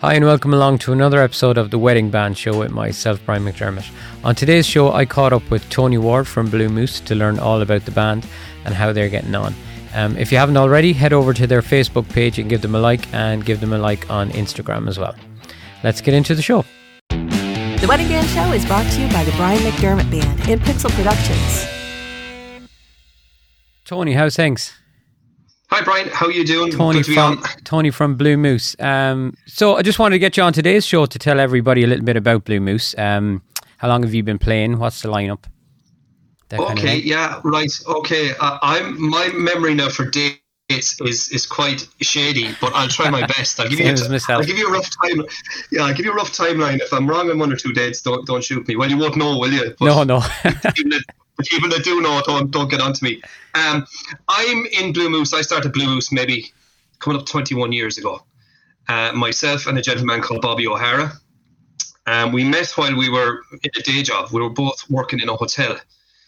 Hi, and welcome along to another episode of the Wedding Band Show with myself, Brian McDermott. On today's show, I caught up with Tony Ward from Blue Moose to learn all about the band and how they're getting on. Um, if you haven't already, head over to their Facebook page and give them a like, and give them a like on Instagram as well. Let's get into the show. The Wedding Band Show is brought to you by the Brian McDermott Band in Pixel Productions. Tony, how's things? Hi Brian, how are you doing? Tony Good from on. Tony from Blue Moose. Um, so I just wanted to get you on today's show to tell everybody a little bit about Blue Moose. Um, how long have you been playing? What's the lineup? That kind of Okay, yeah, right. Okay, uh, I'm my memory now for dates is is quite shady, but I'll try my best. I'll give you myself. I'll give you a rough time. Yeah, I'll give you a rough timeline. If I'm wrong on one or two dates, don't don't shoot me. Well, you won't know, will you? But No, no. people that, the people that do know, don't don't get onto me. Um, I'm in Blue Moose. I started Blue Moose maybe coming up 21 years ago. Uh, myself and a gentleman called Bobby O'Hara. Um, we met while we were in a day job. We were both working in a hotel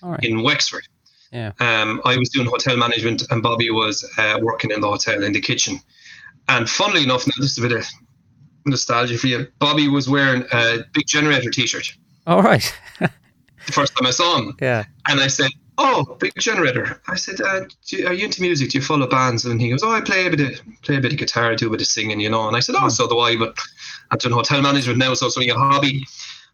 right. in Wexford. Yeah. Um, I was doing hotel management, and Bobby was uh, working in the hotel in the kitchen. And funnily enough, now this is a bit of nostalgia for you. Bobby was wearing a big generator T-shirt All right. the first time I saw him, yeah. and I said, "Oh, big generator." I said, uh, you, "Are you into music? Do you follow bands?" And he goes, "Oh, I play a bit of play a bit of guitar, do a bit of singing, you know." And I said, "Oh, so do I, but I'm doing hotel management now, so it's only a hobby."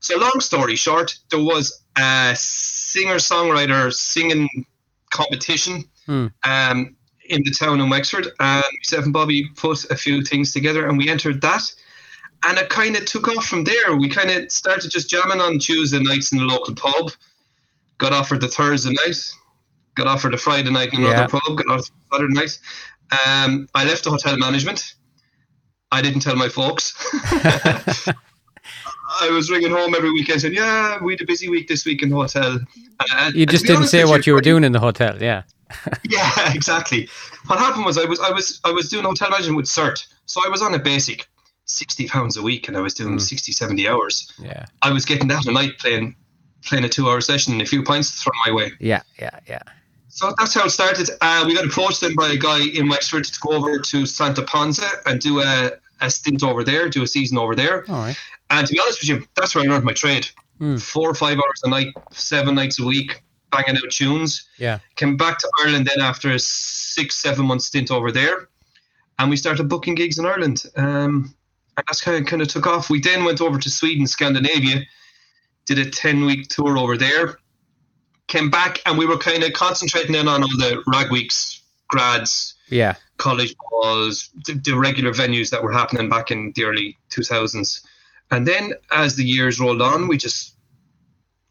So, long story short, there was a singer-songwriter singing competition Hmm. um, in the town in Wexford, and myself and Bobby put a few things together, and we entered that. And it kind of took off from there. We kind of started just jamming on Tuesday nights in the local pub. Got offered the Thursday night. Got offered the Friday night in another Yeah. pub. Got offered Saturday night. Um, I left the hotel management. I didn't tell my folks. I was ringing home every weekend saying, "Yeah, we had a busy week this week in the hotel." And- You just didn't say what you were doing in the hotel. Yeah. yeah, exactly. What happened was I was I was I was doing hotel management with CERT, so I was on a basic sixty pounds a week, and I was doing Mm. 60, 70 hours. Yeah. I was getting that a night playing playing a two hour session and a few pints thrown my way. Yeah. Yeah. Yeah. So that's how it started. Uh, we got approached then by a guy in Wexford to go over to Santa Ponsa and do a, a stint over there, do a season over there. All right. And to be honest with you, that's where I learned my trade. Mm. Four or five hours a night, seven nights a week, banging out tunes Yeah. came back to Ireland then after a six, seven month stint over there. And we started booking gigs in Ireland. Um, that's kind of, kind of took off. We then went over to Sweden, Scandinavia, did a 10 week tour over there, came back, and we were kind of concentrating in on all the rag weeks, grads, Yeah. college balls, the, the regular venues that were happening back in the early 2000s. And then as the years rolled on, we just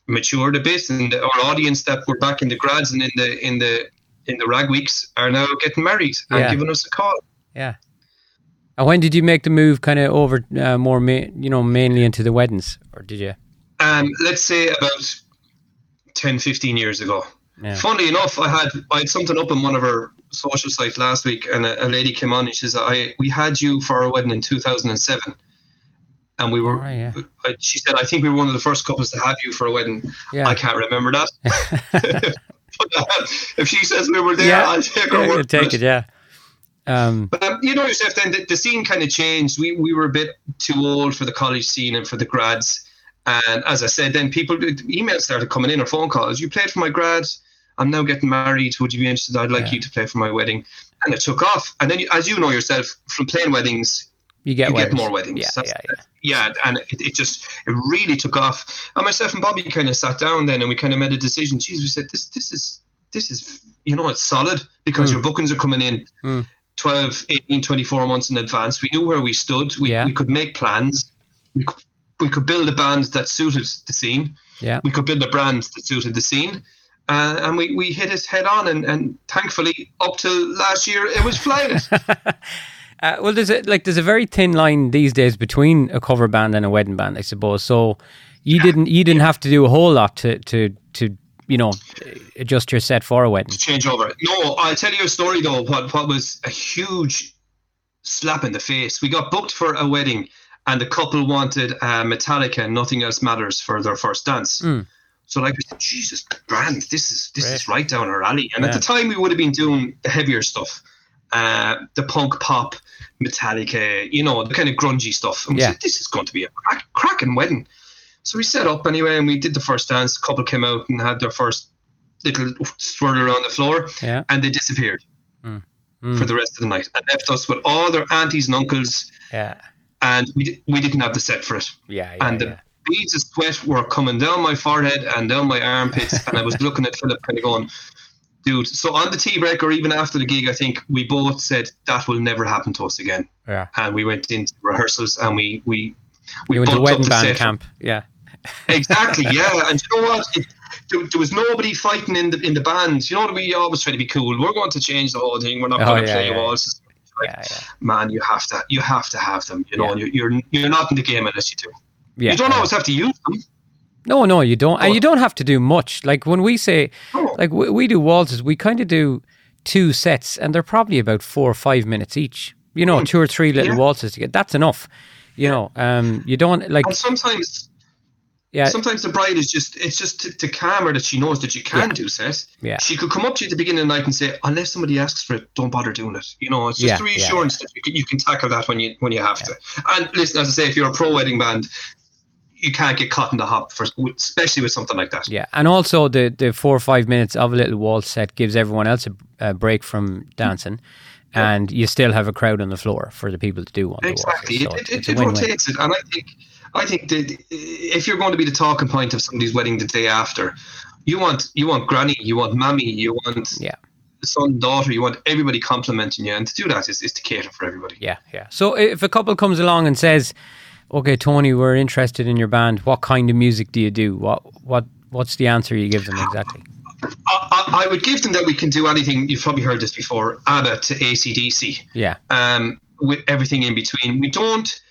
matured a bit, and our audience that were back in the grads and in the in the in the rag weeks are now getting married and Yeah. giving us a call. Yeah. And when did you make the move, kind of over uh, more, ma- you know, mainly into the weddings, or did you? Um, let's say about 10, 15 years ago. Yeah. Funnily enough, I had I had something up on one of our social sites last week, and a, a lady came on and she says, "I we had you for our wedding in 2007." And we were, Oh, yeah. She said, I think we were one of the first couples to have you for a wedding. Yeah. I can't remember that. but uh, if she says we were there, yeah. I'll take her Yeah, word take it. Yeah. Um, But um, you know yourself, then the, the scene kind of changed. We we were a bit too old for the college scene and for the grads. And as I said, then people emails started coming in or phone calls. You played for my grads. I'm now getting married. Would you be interested? I'd like Yeah. you to play for my wedding. And it took off. And then, you, as you know yourself, from playing weddings, you get you weddings. get more weddings. Yeah. That's- Yeah. Yeah. yeah, and it, it just it really took off. And myself and Bobby kind of sat down then, and we kind of made a decision. Jeez, we said this this is this is you know it's solid because Mm. your bookings are coming in Mm. 12, 18, 24 months in advance. We knew where we stood. We Yeah. we could make plans. We could, we could build a band that suited the scene. Yeah. We could build a brand that suited the scene. Uh, and we, we hit it head on, and, and thankfully, up till last year, it was flying. Uh, well, there's a like there's a very thin line these days between a cover band and a wedding band, I suppose. So you didn't you didn't have to do a whole lot to to to you know adjust your set for a wedding. change over. No, I'll tell you a story though. What what was a huge slap in the face. We got booked for a wedding, and the couple wanted uh, Metallica. And Nothing else matters for their first dance. Mm. So like, Jesus, brand, this is this Right. is right down our alley. And Yeah. at the time, we would have been doing the heavier stuff. uh, the punk pop, Metallica, you know, the kind of grungy stuff. And we Yeah. said, this is going to be a crack, cracking wedding. So we set up anyway, and we did the first dance. A couple came out and had their first little swirl around the floor, Yeah. and they disappeared Mm. for the rest of the night and left us with all their aunties and uncles, Yeah. and we, we didn't have the set for it. Yeah. Yeah. and the yeah. beads of sweat were coming down my forehead and down my armpits, and I was looking at Philip kind of going, dude. So on the tea break or even after the gig, I think we both said that will never happen to us again. Yeah. And we went into rehearsals and we we we went to wedding band set. camp. Yeah. Exactly, yeah. And you know what? It, there, there was nobody fighting in the in the band. You know what? We always try to be cool. We're going to change the whole thing. We're not Oh, going to yeah, play yeah. waltzes. Like, Yeah. Yeah. man, you have to you have to have them. You know, and you're, you're you're not in the game unless you do. Yeah. you don't always have to use them. No, no, you don't, and you don't have to do much. Like when we say, like we, we do waltzes, we kind of do two sets, and they're probably about four or five minutes each. You know, two or three little Yeah. waltzes to get. That's enough. You know, um, you don't like. And sometimes Yeah, sometimes the bride is just it's just to, to calm her that she knows that you can Yeah. do set. Yeah. She could come up to you at the beginning of the night and say, unless somebody asks for it, don't bother doing it. You know, it's just Yeah, reassurance that you can, you can tackle that when you when you have to. And listen, as I say, if you're a pro wedding band, you can't get caught in the hop for especially with something like that. yeah, and also the the four or five minutes of a little waltz set gives everyone else a, a break from dancing, and you still have a crowd on the floor for the people to do one. Exactly. So it, it, it, a it win-win. rotates it, and I think I think that if you're going to be the talking point of somebody's wedding the day after, you want you want granny, you want mammy, you want Yeah. son, daughter, you want everybody complimenting you, and to do that is, is to cater for everybody. Yeah, yeah. So if a couple comes along and says, "Okay, Tony, we're interested in your band. What kind of music do you do? What what what's the answer you give them exactly?" I, I, would give them that we can do anything. You've probably heard this before, ABBA to AC/DC, Yeah, um, with everything in between. We don't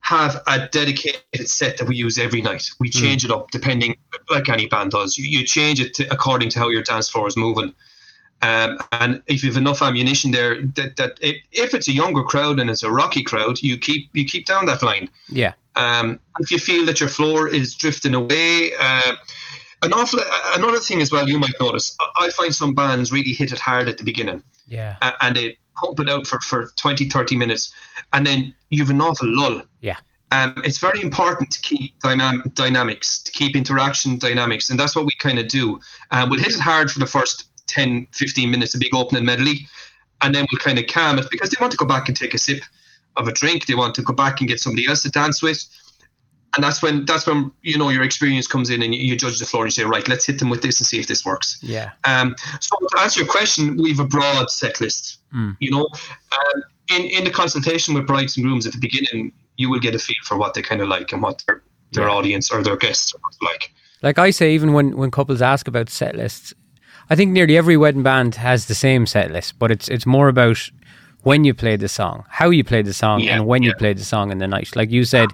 have a dedicated set that we use every night. We change it up depending, like any band does. You, you change it to, according to how your dance floor is moving. Um, and if you've enough ammunition there, that, that if, if it's a younger crowd and it's a rocky crowd, you keep you keep down that line. yeah, Um, if you feel that your floor is drifting away, uh, an awful another thing as well you might notice. I- I find some bands really hit it hard at the beginning yeah, and they pump it out for, for 20, 30 minutes, and then you've an awful lull. yeah, Um, it's very important to keep dynam- dynamics, to keep interaction dynamics, and that's what we kind of do. Um, we'll hit it hard for the first 10, 15 minutes, a big opening medley, and then we'll kind of calm it because they want to go back and take a sip of a drink. They want to go back and get somebody else to dance with. And that's when that's when you know your experience comes in and you, you judge the floor and you say, right, let's hit them with this and see if this works. yeah, Um, so to answer your question, we have a broad set list. Mm. You know, um, in in the consultation with brides and grooms at the beginning, you will get a feel for what they kind of like and what their their Yeah. audience or their guests are like. Like I say, even when when couples ask about set lists, I think nearly every wedding band has the same set list, but it's it's more about when you play the song, how you play the song, Yeah, and when you yeah. play the song in the night. Like you said,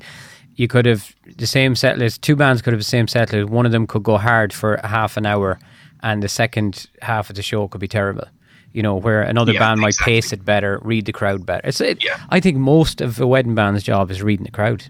you could have the same set list. Two bands could have the same set list. One of them could go hard for half an hour, and the second half of the show could be terrible. You know, where another Yeah, band might exactly. pace it better, read the crowd better. It's it, Yeah. I think most of a wedding band's job is reading the crowd.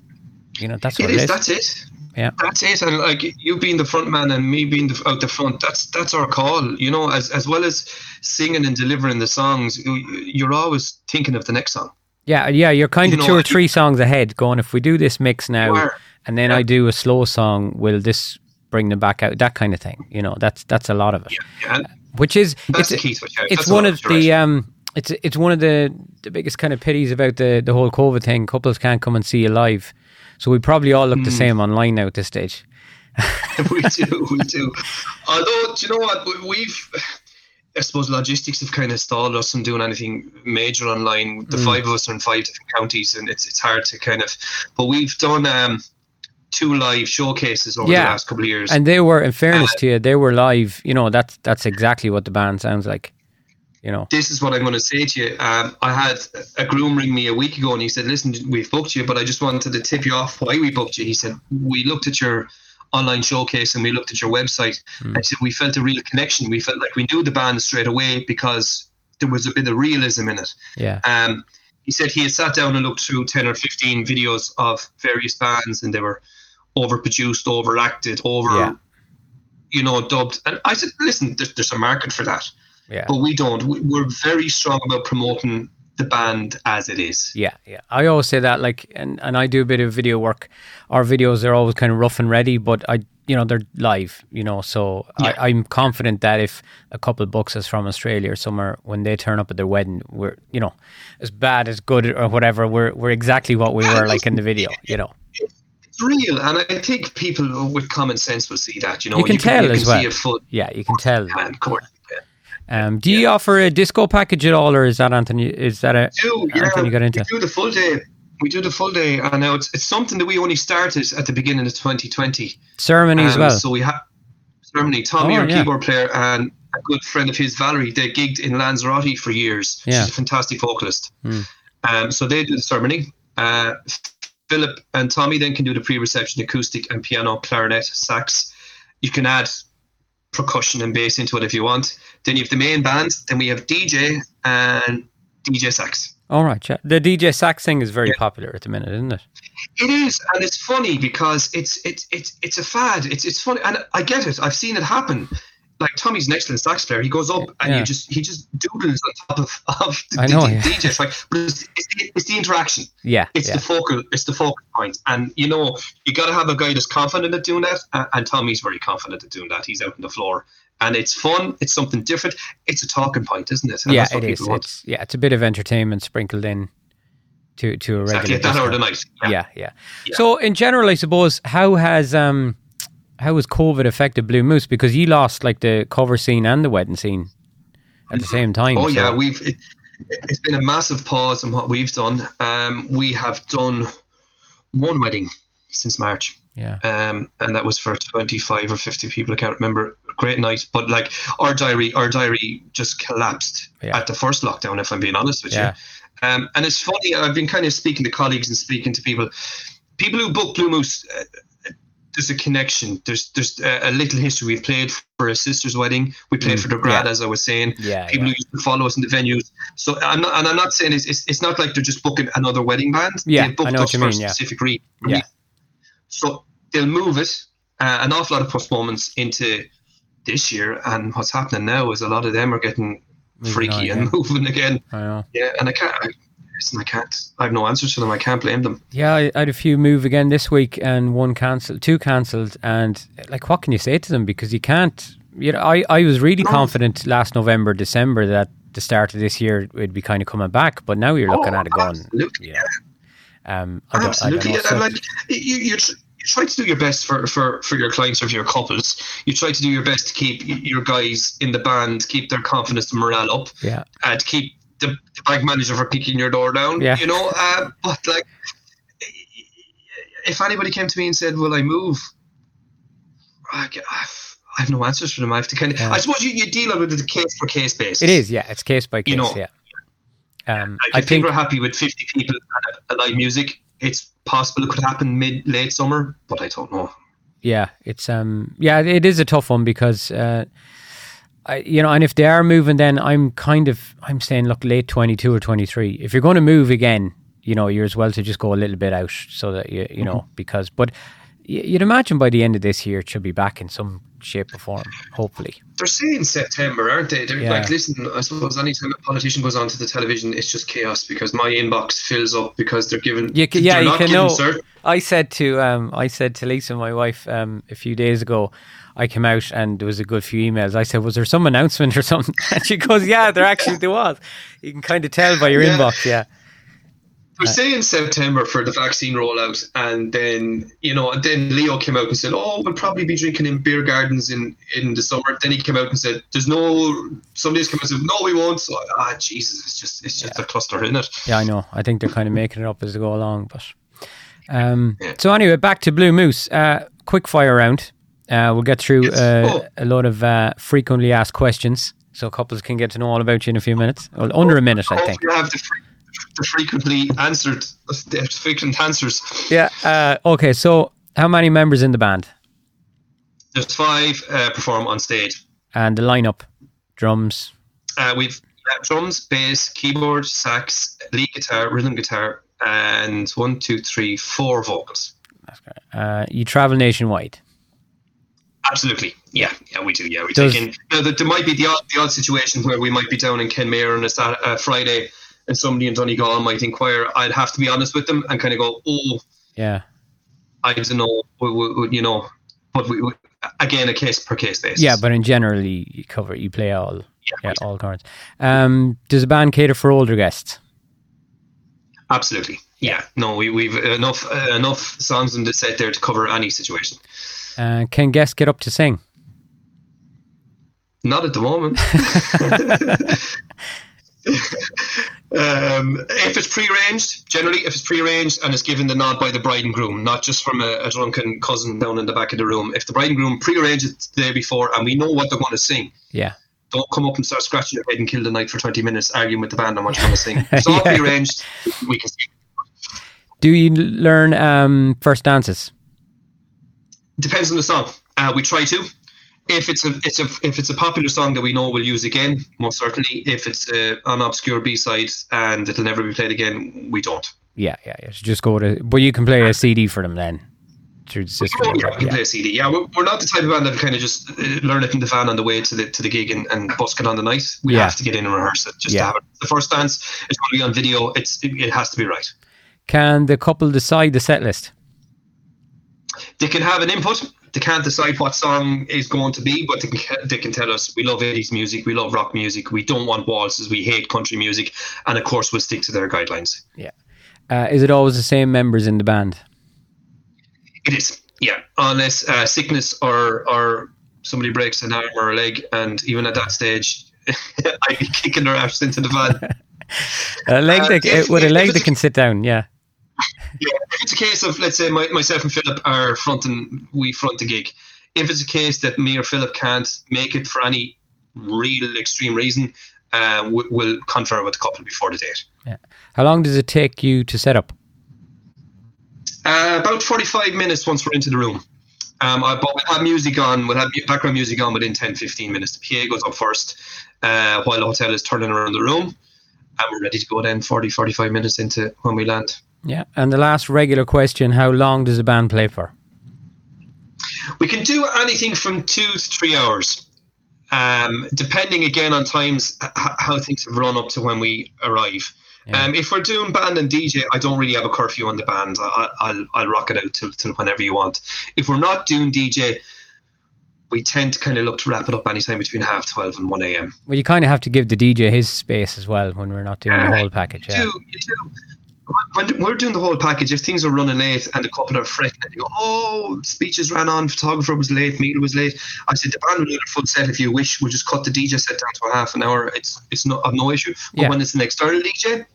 You know, that's what It it is. is. That's it. Yeah. That's it. And like you being the front man and me being the, out the front, that's that's our call. You know, as as well as singing and delivering the songs, you- you're always thinking of the next song. Yeah, yeah, you're kind You of know, two or three songs ahead. Going, if we do this mix now, are. and then I do a slow song, will this bring them back out? That kind of thing. You know, that's that's a lot of it. Yeah, and Which is that's it's the key to it's one of the um, it's it's one of the the biggest kind of pities about the the whole COVID thing. Couples can't come and see you live, so we probably all look Hmm. the same online now at this stage. we do, we do. Although, do you know what? We- We've, I suppose, logistics have kind of stalled us from doing anything major online. Mm. The five of us are in five different counties, and it's it's hard to kind of. But we've done um, two live showcases over Yeah. the last couple of years. And they were, in fairness Uh, to you, they were live. You know, that's that's exactly what the band sounds like. You know, this is what I'm going to say to you. Um, I had a groom ring me a week ago, and he said, "Listen, we've booked you, but I just wanted to tip you off why we booked you." He said, "We looked at your online showcase and we looked at your website, and he said we felt a real connection. We felt like we knew the band straight away because there was a bit of realism in it." yeah, Um, he said he had sat down and looked through 10 or 15 videos of various bands and they were overproduced, overacted, over, Yeah. you know, dubbed. And I said, listen, there's, there's a market for that. Yeah. but we don't. We- We're very strong about promoting the band as it is. Yeah, yeah. I always say that, like, and, and I do a bit of video work. Our videos are always kind of rough and ready, but I, you know, they're live, you know. So Yeah. I, I'm confident that if a couple of is from Australia or somewhere, when they turn up at their wedding, we're, you know, as bad as good or whatever, we're we're exactly what we were like in the video, you know. It's real, and I think people with common sense will see that. You know, You can tell you as can well. See a full, Yeah, you can tell. of course. Um, do you offer a disco package at all, or is that Anthony? Is that a do, yeah, Anthony got into? we do the full day. We do the full day, and now it's it's something that we only started at the beginning of 2020. ceremony as Um, well? So we have ceremony. Tommy, Oh, our yeah. keyboard player, and a good friend of his, Valerie. They gigged in Lanzarote for years. Yeah. She's a fantastic vocalist. Hmm. Um, so they do the ceremony. Uh, Philip and Tommy then can do the pre-reception acoustic and piano, clarinet, sax. You can add percussion and bass into it if you want. Then you have the main band. Then we have DJ and DJ sax. All right, yeah. The DJ sax thing is very Yeah. popular at the minute, isn't it? It is, and it's funny because it's it's it's it's a fad. It's it's funny, and I get it. I've seen it happen. Like Tommy's an excellent sax player. He goes up and Yeah. you just he just doodles on top of, of the, I know, the, yeah. DJ. Like, but it's, it's, the, it's the interaction. Yeah, It's yeah. the focal. It's the focal point. And you know, you got to have a guy that's confident at doing that. And, and Tommy's very confident at doing that. He's out on the floor, and it's fun. It's something different. It's a talking point, isn't it? And yeah, it is. It's yeah, it's a bit of entertainment sprinkled in to to a regular. Exactly at that hour of the night. Yeah. yeah, yeah. Yeah. So in general, I suppose how has um how has COVID affected Blue Moose? Because you lost like the cover scene and the wedding scene at the same time. Oh so- yeah, we've it, it's been a massive pause in what we've done. Um, we have done one wedding since March, yeah, um, and that was for twenty five or fifty people. I can't remember. Great night, but like our diary, our diary just collapsed Yeah. at the first lockdown. If I'm being honest with Yeah. you, um, and it's funny. I've been kind of speaking to colleagues and speaking to people, people who book Blue Moose. Uh, there's a connection. There's there's a, a little history. We've played for a sister's wedding. We played Mm, for the grad, yeah. as I was saying yeah, people yeah. who used to follow us in the venues. So I'm not, and I'm not saying it's, it's, it's not like they're just booking another wedding band. Yeah, they booked I know what you for mean, a yeah. specific reason. Yeah. So they'll move it, uh, an awful lot of postponements into this year, and what's happening now is a lot of them are getting Moving freaky and moving again. I know. Yeah, and I can't. I, I can't. I have no answers for them. I can't blame them. Yeah, I, had a few move again this week, and one cancelled, two cancelled, and like, what can you say to them? Because you can't. You know, I, I was really No. confident last November, December that the start of this year would be kind of coming back, but now you're looking Oh, at it going, absolutely, know, um, I don't, Absolutely, I don't know. So- like you, you, tr- you try to do your best for, for, for your clients or for your couples. You try to do your best to keep your guys in the band, keep their confidence and morale up, yeah, and to keep the, the bank manager from kicking your door down. Yeah. You know, uh, but like, if anybody came to me and said, "Will I move?" I, I have no answers for them. I have to kind of. Yeah. I suppose you, you deal with it case for case basis. it is. Yeah, it's case by case. You know, yeah. Um, Like, I think we're happy with 50 people and a live music, it's possible it could happen mid late summer, but I don't know. yeah, it's um, yeah, it is a tough one because uh, I, you know, and if they are moving, then I'm kind of I'm saying, look, late twenty two or twenty three. If you're going to move again, you know, you're as well to just go a little bit out so that you you know because but you'd imagine by the end of this year it should be back in some shape or form, hopefully. They're saying September, aren't they? They're Yeah. like, listen, I suppose anytime a politician goes onto the television, it's just chaos because my inbox fills up because they're given. You can, yeah, you can know. I said to um, I said to Lisa, my wife, um, a few days ago. I came out and there was a good few emails. I said, "Was there some announcement or something?" And she goes, "Yeah, there actually there was. You can kind of tell by your Yeah. inbox, yeah, They're saying September for the vaccine rollout, and then you know, then Leo came out and said, "Oh, we'll probably be drinking in beer gardens in in the summer." Then he came out and said, "There's no." Somebody's come out and said, "No, we won't." So, ah, Jesus, it's just it's just a cluster, isn't it? yeah. I know. I think they're kind of making it up as they go along, but." Um, Yeah. So anyway, back to Blue Moose. Uh, quick fire round. Uh, we'll get through Yes. uh, Oh. a lot of uh, frequently asked questions, so couples can get to know all about you in a few minutes. Well, under a minute, I think. Have the, fre- the frequently answered, the frequent answers. Yeah. Uh, okay. So, how many members in the band There's five uh, perform on stage. and the lineup? Drums. Uh, we've drums, bass, keyboard, sax, lead guitar, rhythm guitar, and one, two, three, four vocals. Uh, you travel nationwide. Absolutely, yeah, yeah, we do. Yeah, we Does- take in. You know, there, there might be the odd, the odd situation where we might be down in Kenmare on a Sat- uh, Friday, and somebody in Donegal might inquire. I'd have to be honest with them and kind of go, "Oh, Yeah. I don't know," we, we, you know. But we, we, again, a case per case basis. Yeah, but in generally you you cover, you play all, Yeah, yeah, all cards. Um, does the band cater for older guests? absolutely. Yeah, no, we, we've enough uh, enough songs in the set there to cover any situation. Uh, can guests get up to sing? Not at the moment. um, if it's pre-arranged, generally, if it's pre-arranged and it's given the nod by the bride and groom, not just from a, a drunken cousin down in the back of the room. If the bride and groom pre-arrange it the day before and we know what they're going to sing, Yeah. don't come up and start scratching your head and kill the night for 20 minutes arguing with the band on what you're going to sing. It's all Yeah. pre-arranged, we can sing. Do you learn um, first dances? Depends on the song. Uh, we try to. If it's a it's a if it's a popular song that we know we'll use again, most certainly. If it's a, an obscure B side and it'll never be played again, we don't. Yeah, yeah, yeah. So just go to, but you can play a CD for them then through the system. Yeah, we can yeah. play a CD. Yeah, we're, we're not the type of band that kind of just uh, learn it in the van on the way to the to the gig and, and busk it on the night. We Yeah. have to get in and rehearse it just Yeah. to have it. The first dance it's going to be on video. It's it, it has to be right. Can the couple decide the set list? They can have an input. They can't decide what song is going to be, but they can they can tell us we love 80s music, we love rock music, we don't want waltzes, we hate country music, and of course we'll stick to their guidelines. Yeah. Uh, is it always the same members in the band? It is, yeah, unless uh, sickness or or somebody breaks an arm or a leg, and even at that stage, I'd be kicking their ass into the van. A leg that, if- with a leg that can sit down. Yeah, Yeah, if it's a case of let's say my, myself and Philip are fronting, we front the gig. If it's a case that me or Philip can't make it for any real extreme reason, uh, we, we'll confer with the couple before the date. How long does it take you to set up? Uh, about forty-five minutes once we're into the room. Um, I, but we'll have music on, we'll have background music on within 10, 15 minutes. The PA goes up first uh, while the hotel is turning around the room, and we're ready to go then 40, 45 minutes into when we land. Yeah. And the last regular question: How long does the band play for? We can do anything from two to three hours, um, depending again on times h- how things have run up to when we arrive. Yeah. Um, if we're doing band and DJ, I don't really have a curfew on the band. I, I'll I'll rock it out till, till whenever you want. If we're not doing DJ, we tend to kind of look to wrap it up anytime between half twelve and one a.m. Well, you kind of have to give the DJ his space as well when we're not doing the whole package. You Yeah. do, you do. When we're doing the whole package, if things are running late and the couple are fretting, you go, "Oh, speeches ran on, photographer was late, meal was late." I said, "The band will do a full set if you wish. We'll just cut the DJ set down to a half an hour. It's it's not of no issue. But Yeah. when it's an external DJ,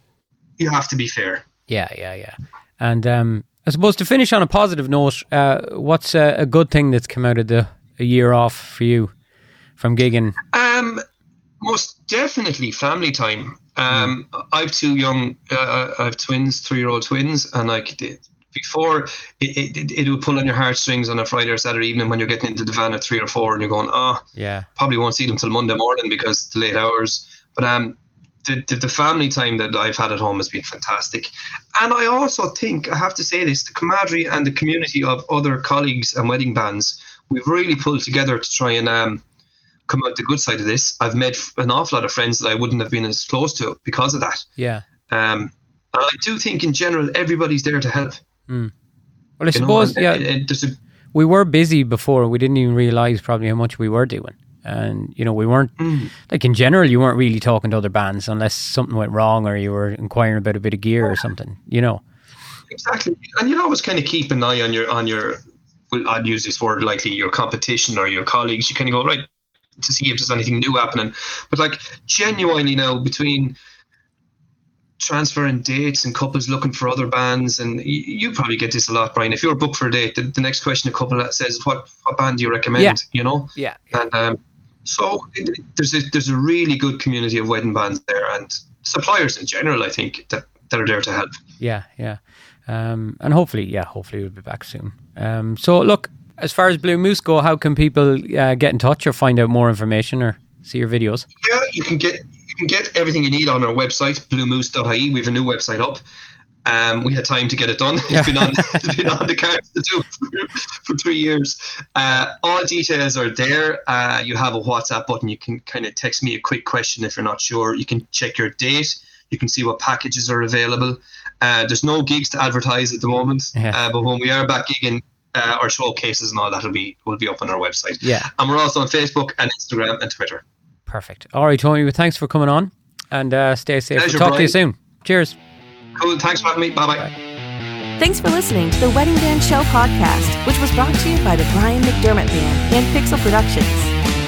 you have to be fair. Yeah, yeah, yeah. And um, I suppose to finish on a positive note, uh, what's a, a good thing that's come out of the a year off for you from gigging? Um, most definitely family time. Um, I've two young, uh, I have twins, three-year-old twins, and like before, it, it, it would pull on your heartstrings on a Friday or Saturday evening when you're getting into the van at three or four, and you're going, oh, Yeah, probably won't see them till Monday morning because the late hours. But um, the, the the family time that I've had at home has been fantastic, and I also think I have to say this: the camaraderie and the community of other colleagues and wedding bands, we've really pulled together to try and um, come out the good side of this. I've made an awful lot of friends that I wouldn't have been as close to because of that. yeah. Um, and I do think, in general, everybody's there to help. Well, I You know, suppose and- yeah, a we were busy before. We didn't even realize probably how much we were doing, and you know, we weren't Mm. like in general. You weren't really talking to other bands unless something went wrong or you were inquiring about a bit of gear or something. You know. Exactly, and you always kind of keep an eye on your on your. Well, I'd use this word likely your competition or your colleagues. You kind of go right to see if there's anything new happening, but like genuinely now between transferring dates and couples looking for other bands, and you, you probably get this a lot, Brian. If you're booked for a date, the, the next question a couple that says, "What what band do you recommend?" Yeah. You know, Yeah. and um, so it, there's a there's a really good community of wedding bands there, and suppliers in general. I think that that are there to help. Yeah, yeah. Um, and hopefully, yeah, hopefully we'll be back soon. Um, so, look, as far as Blue Moose go, how can people uh, get in touch or find out more information or see your videos? Yeah, you can get you can get everything you need on our website, bluemoose.ie. We have a new website up. Um, we had time to get it done. It's been on, it's been on the cards to do for, for three years. Uh, all details are there. Uh, you have a WhatsApp button. You can kind of text me a quick question if you're not sure. You can check your date. You can see what packages are available. Uh, there's no gigs to advertise at the moment, Yeah. uh, but when we are back gigging, uh, our showcases and all that will be will be up on our website. Yeah. And we're also on Facebook and Instagram and Twitter. Perfect. All right, Tony. Well, thanks for coming on, and uh, stay safe. Pleasure, We'll talk to you soon. Cheers. Cool. Thanks for having me. Bye bye. Thanks for listening to the Wedding Band Show podcast, which was brought to you by the Brian McDermott Band and Pixel Productions.